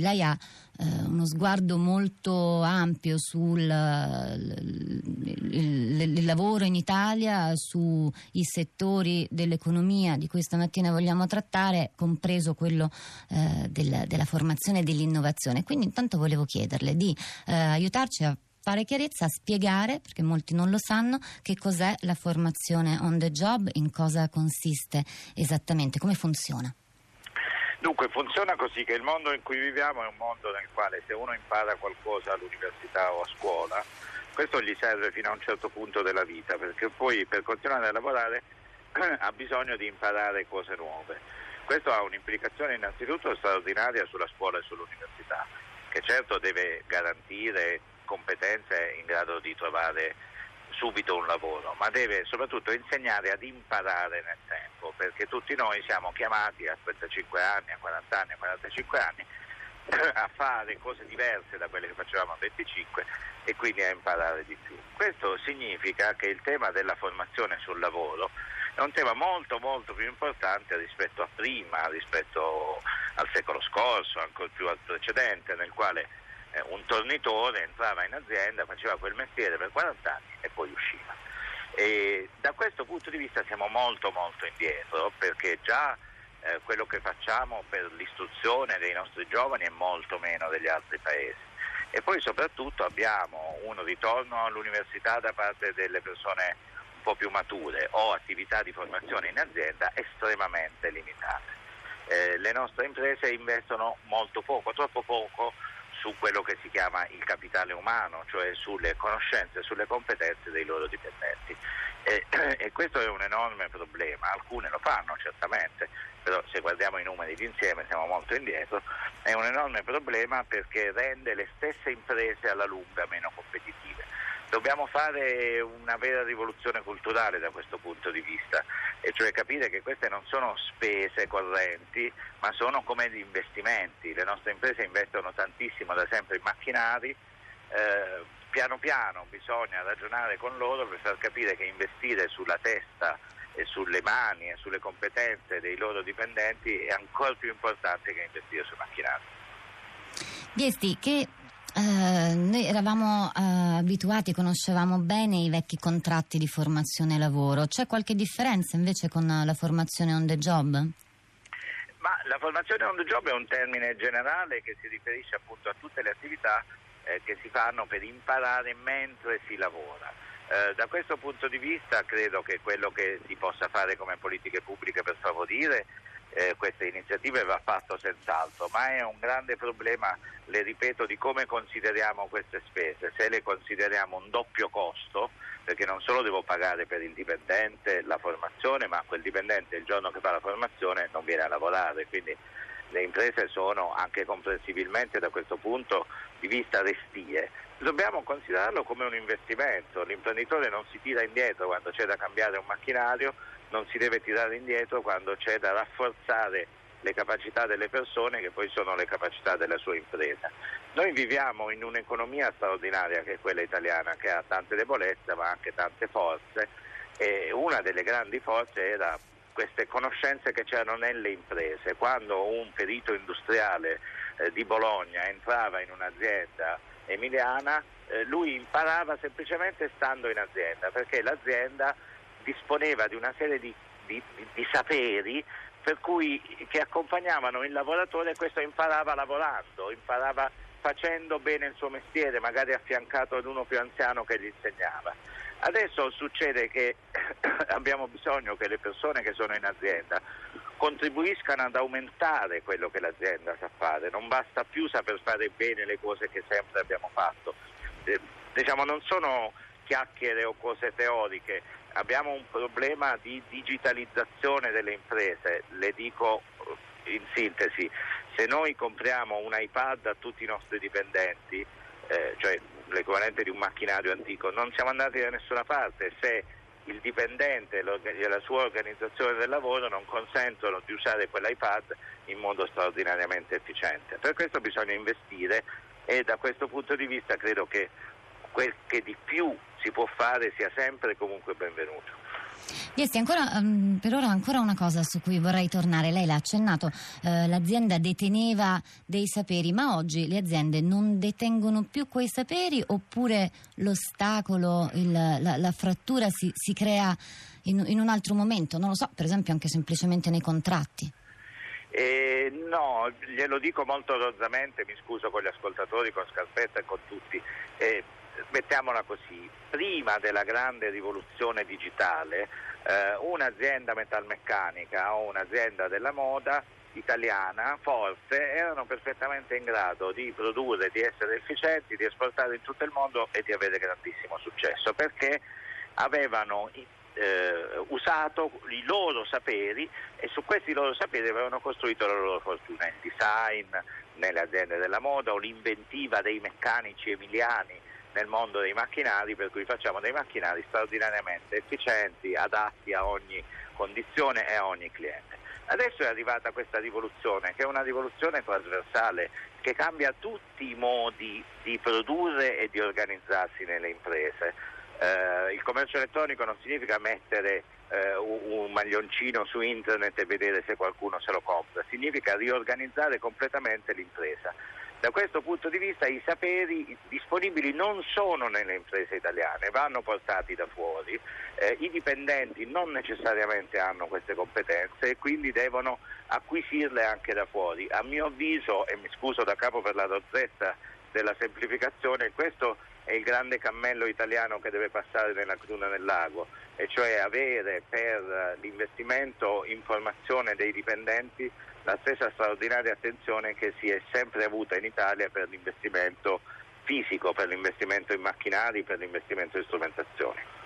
Lei ha eh, uno sguardo molto ampio sul il, il, lavoro in Italia, sui settori dell'economia di cui stamattina vogliamo trattare, compreso quello eh, del, della formazione e dell'innovazione. Quindi intanto volevo chiederle di eh, aiutarci a fare chiarezza, a spiegare, perché molti non lo sanno, che cos'è la formazione on the job, in cosa consiste esattamente, come funziona. Dunque funziona così che il mondo in cui viviamo è un mondo nel quale se uno impara qualcosa all'università o a scuola, questo gli serve fino a un certo punto della vita, perché poi per continuare a lavorare ha bisogno di imparare cose nuove. Questo ha un'implicazione innanzitutto straordinaria sulla scuola e sull'università, che certo deve garantire competenze in grado di trovare subito un lavoro, ma deve soprattutto insegnare ad imparare nel tempo, perché tutti noi siamo chiamati a 35 anni, a 40 anni, a 45 anni a fare cose diverse da quelle che facevamo a 25 e quindi a imparare di più. Questo significa che il tema della formazione sul lavoro è un tema molto molto più importante rispetto a prima, rispetto al secolo scorso, ancora più al precedente, nel quale eh, un tornitore entrava in azienda, faceva quel mestiere per 40 anni e poi usciva. E da questo punto di vista siamo molto molto indietro perché già eh, quello che facciamo per l'istruzione dei nostri giovani è molto meno degli altri paesi. E poi soprattutto abbiamo un ritorno all'università da parte delle persone un po' più mature o attività di formazione in azienda estremamente limitate. Eh, le nostre imprese investono molto poco, troppo poco su quello che si chiama il capitale umano, cioè sulle conoscenze e sulle competenze dei loro dipendenti. E, e, questo è un enorme problema, alcune lo fanno certamente, però se guardiamo i numeri d'insieme siamo molto indietro, è un enorme problema perché rende le stesse imprese alla lunga meno competitive. Dobbiamo fare una vera rivoluzione culturale da questo punto di vista, e cioè capire che queste non sono spese correnti, ma sono come gli investimenti. Le nostre imprese investono tantissimo da sempre in macchinari, eh, piano piano bisogna ragionare con loro per far capire che investire sulla testa e sulle mani e sulle competenze dei loro dipendenti è ancora più importante che investire sui macchinari. Viesti, che eh, noi eravamo eh, abituati, conoscevamo bene i vecchi contratti di formazione lavoro. C'è qualche differenza invece con la formazione on the job? Ma la formazione on the job è un termine generale che si riferisce appunto a tutte le attività eh, che si fanno per imparare mentre si lavora. Eh, da questo punto di vista credo che quello che si possa fare come politiche pubbliche per favorire eh, queste iniziative va fatto senz'altro, ma è un grande problema, le ripeto, di come consideriamo queste spese. Se le consideriamo un doppio costo, perché non solo devo pagare per il dipendente la formazione, ma quel dipendente il giorno che fa la formazione non viene a lavorare, quindi le imprese sono anche comprensibilmente da questo punto di vista restie. Dobbiamo considerarlo come un investimento, l'imprenditore non si tira indietro quando c'è da cambiare un macchinario, non si deve tirare indietro quando c'è da rafforzare le capacità delle persone che poi sono le capacità della sua impresa. Noi viviamo in un'economia straordinaria che è quella italiana, che ha tante debolezze ma anche tante forze e una delle grandi forze era queste conoscenze che c'erano nelle imprese. Quando un perito industriale eh, di Bologna entrava in un'azienda emiliana, eh, lui imparava semplicemente stando in azienda perché l'azienda disponeva di una serie di, di, di saperi per cui, che accompagnavano il lavoratore e questo imparava lavorando, imparava facendo bene il suo mestiere, magari affiancato ad uno più anziano che gli insegnava. Adesso succede che abbiamo bisogno che le persone che sono in azienda contribuiscano ad aumentare quello che l'azienda sa fare, non basta più saper fare bene le cose che sempre abbiamo fatto. Eh, diciamo, non sono chiacchiere o cose teoriche, abbiamo un problema di digitalizzazione delle imprese, le dico eh, in sintesi, se noi compriamo un iPad a tutti i nostri dipendenti, eh, cioè l'equivalente di un macchinario antico, non siamo andati da nessuna parte. Se il dipendente e la sua organizzazione del lavoro non consentono di usare quell'iPad in modo straordinariamente efficiente. Per questo bisogna investire e da questo punto di vista credo che quel che di più si può fare sia sempre e comunque benvenuto. Viesti, ancora, um, per ora ancora una cosa su cui vorrei tornare. Lei l'ha accennato, uh, l'azienda deteneva dei saperi, ma oggi le aziende non detengono più quei saperi oppure l'ostacolo, il, la, la, frattura si, si crea in, in un altro momento? Non lo so, per esempio anche semplicemente nei contratti. Eh, no, glielo dico molto rozzamente, mi scuso con gli ascoltatori, con Scarpetta e con tutti. Eh, mettiamola così, prima della grande rivoluzione digitale, eh, un'azienda metalmeccanica o un'azienda della moda italiana forte erano perfettamente in grado di produrre, di essere efficienti, di esportare in tutto il mondo e di avere grandissimo successo perché avevano eh, usato i loro saperi e su questi loro saperi avevano costruito la loro fortuna, il design nelle aziende della moda o l'inventiva dei meccanici emiliani nel mondo dei macchinari, per cui facciamo dei macchinari straordinariamente efficienti, adatti a ogni condizione e a ogni cliente. Adesso è arrivata questa rivoluzione, che è una rivoluzione trasversale, che cambia tutti i modi di produrre e di organizzarsi nelle imprese. Eh, il commercio elettronico non significa mettere eh, un, maglioncino su internet e vedere se qualcuno se lo compra, significa riorganizzare completamente l'impresa. Da questo punto di vista i saperi disponibili non sono nelle imprese italiane, vanno portati da fuori, eh, i dipendenti non necessariamente hanno queste competenze e quindi devono acquisirle anche da fuori. A mio avviso, e mi scuso da capo per la rozzezza della semplificazione, questo è il grande cammello italiano che deve passare nella cruna del lago, e cioè avere per l'investimento in formazione dei dipendenti la stessa straordinaria attenzione che si è sempre avuta in Italia per l'investimento fisico, per l'investimento in macchinari, per l'investimento in strumentazioni.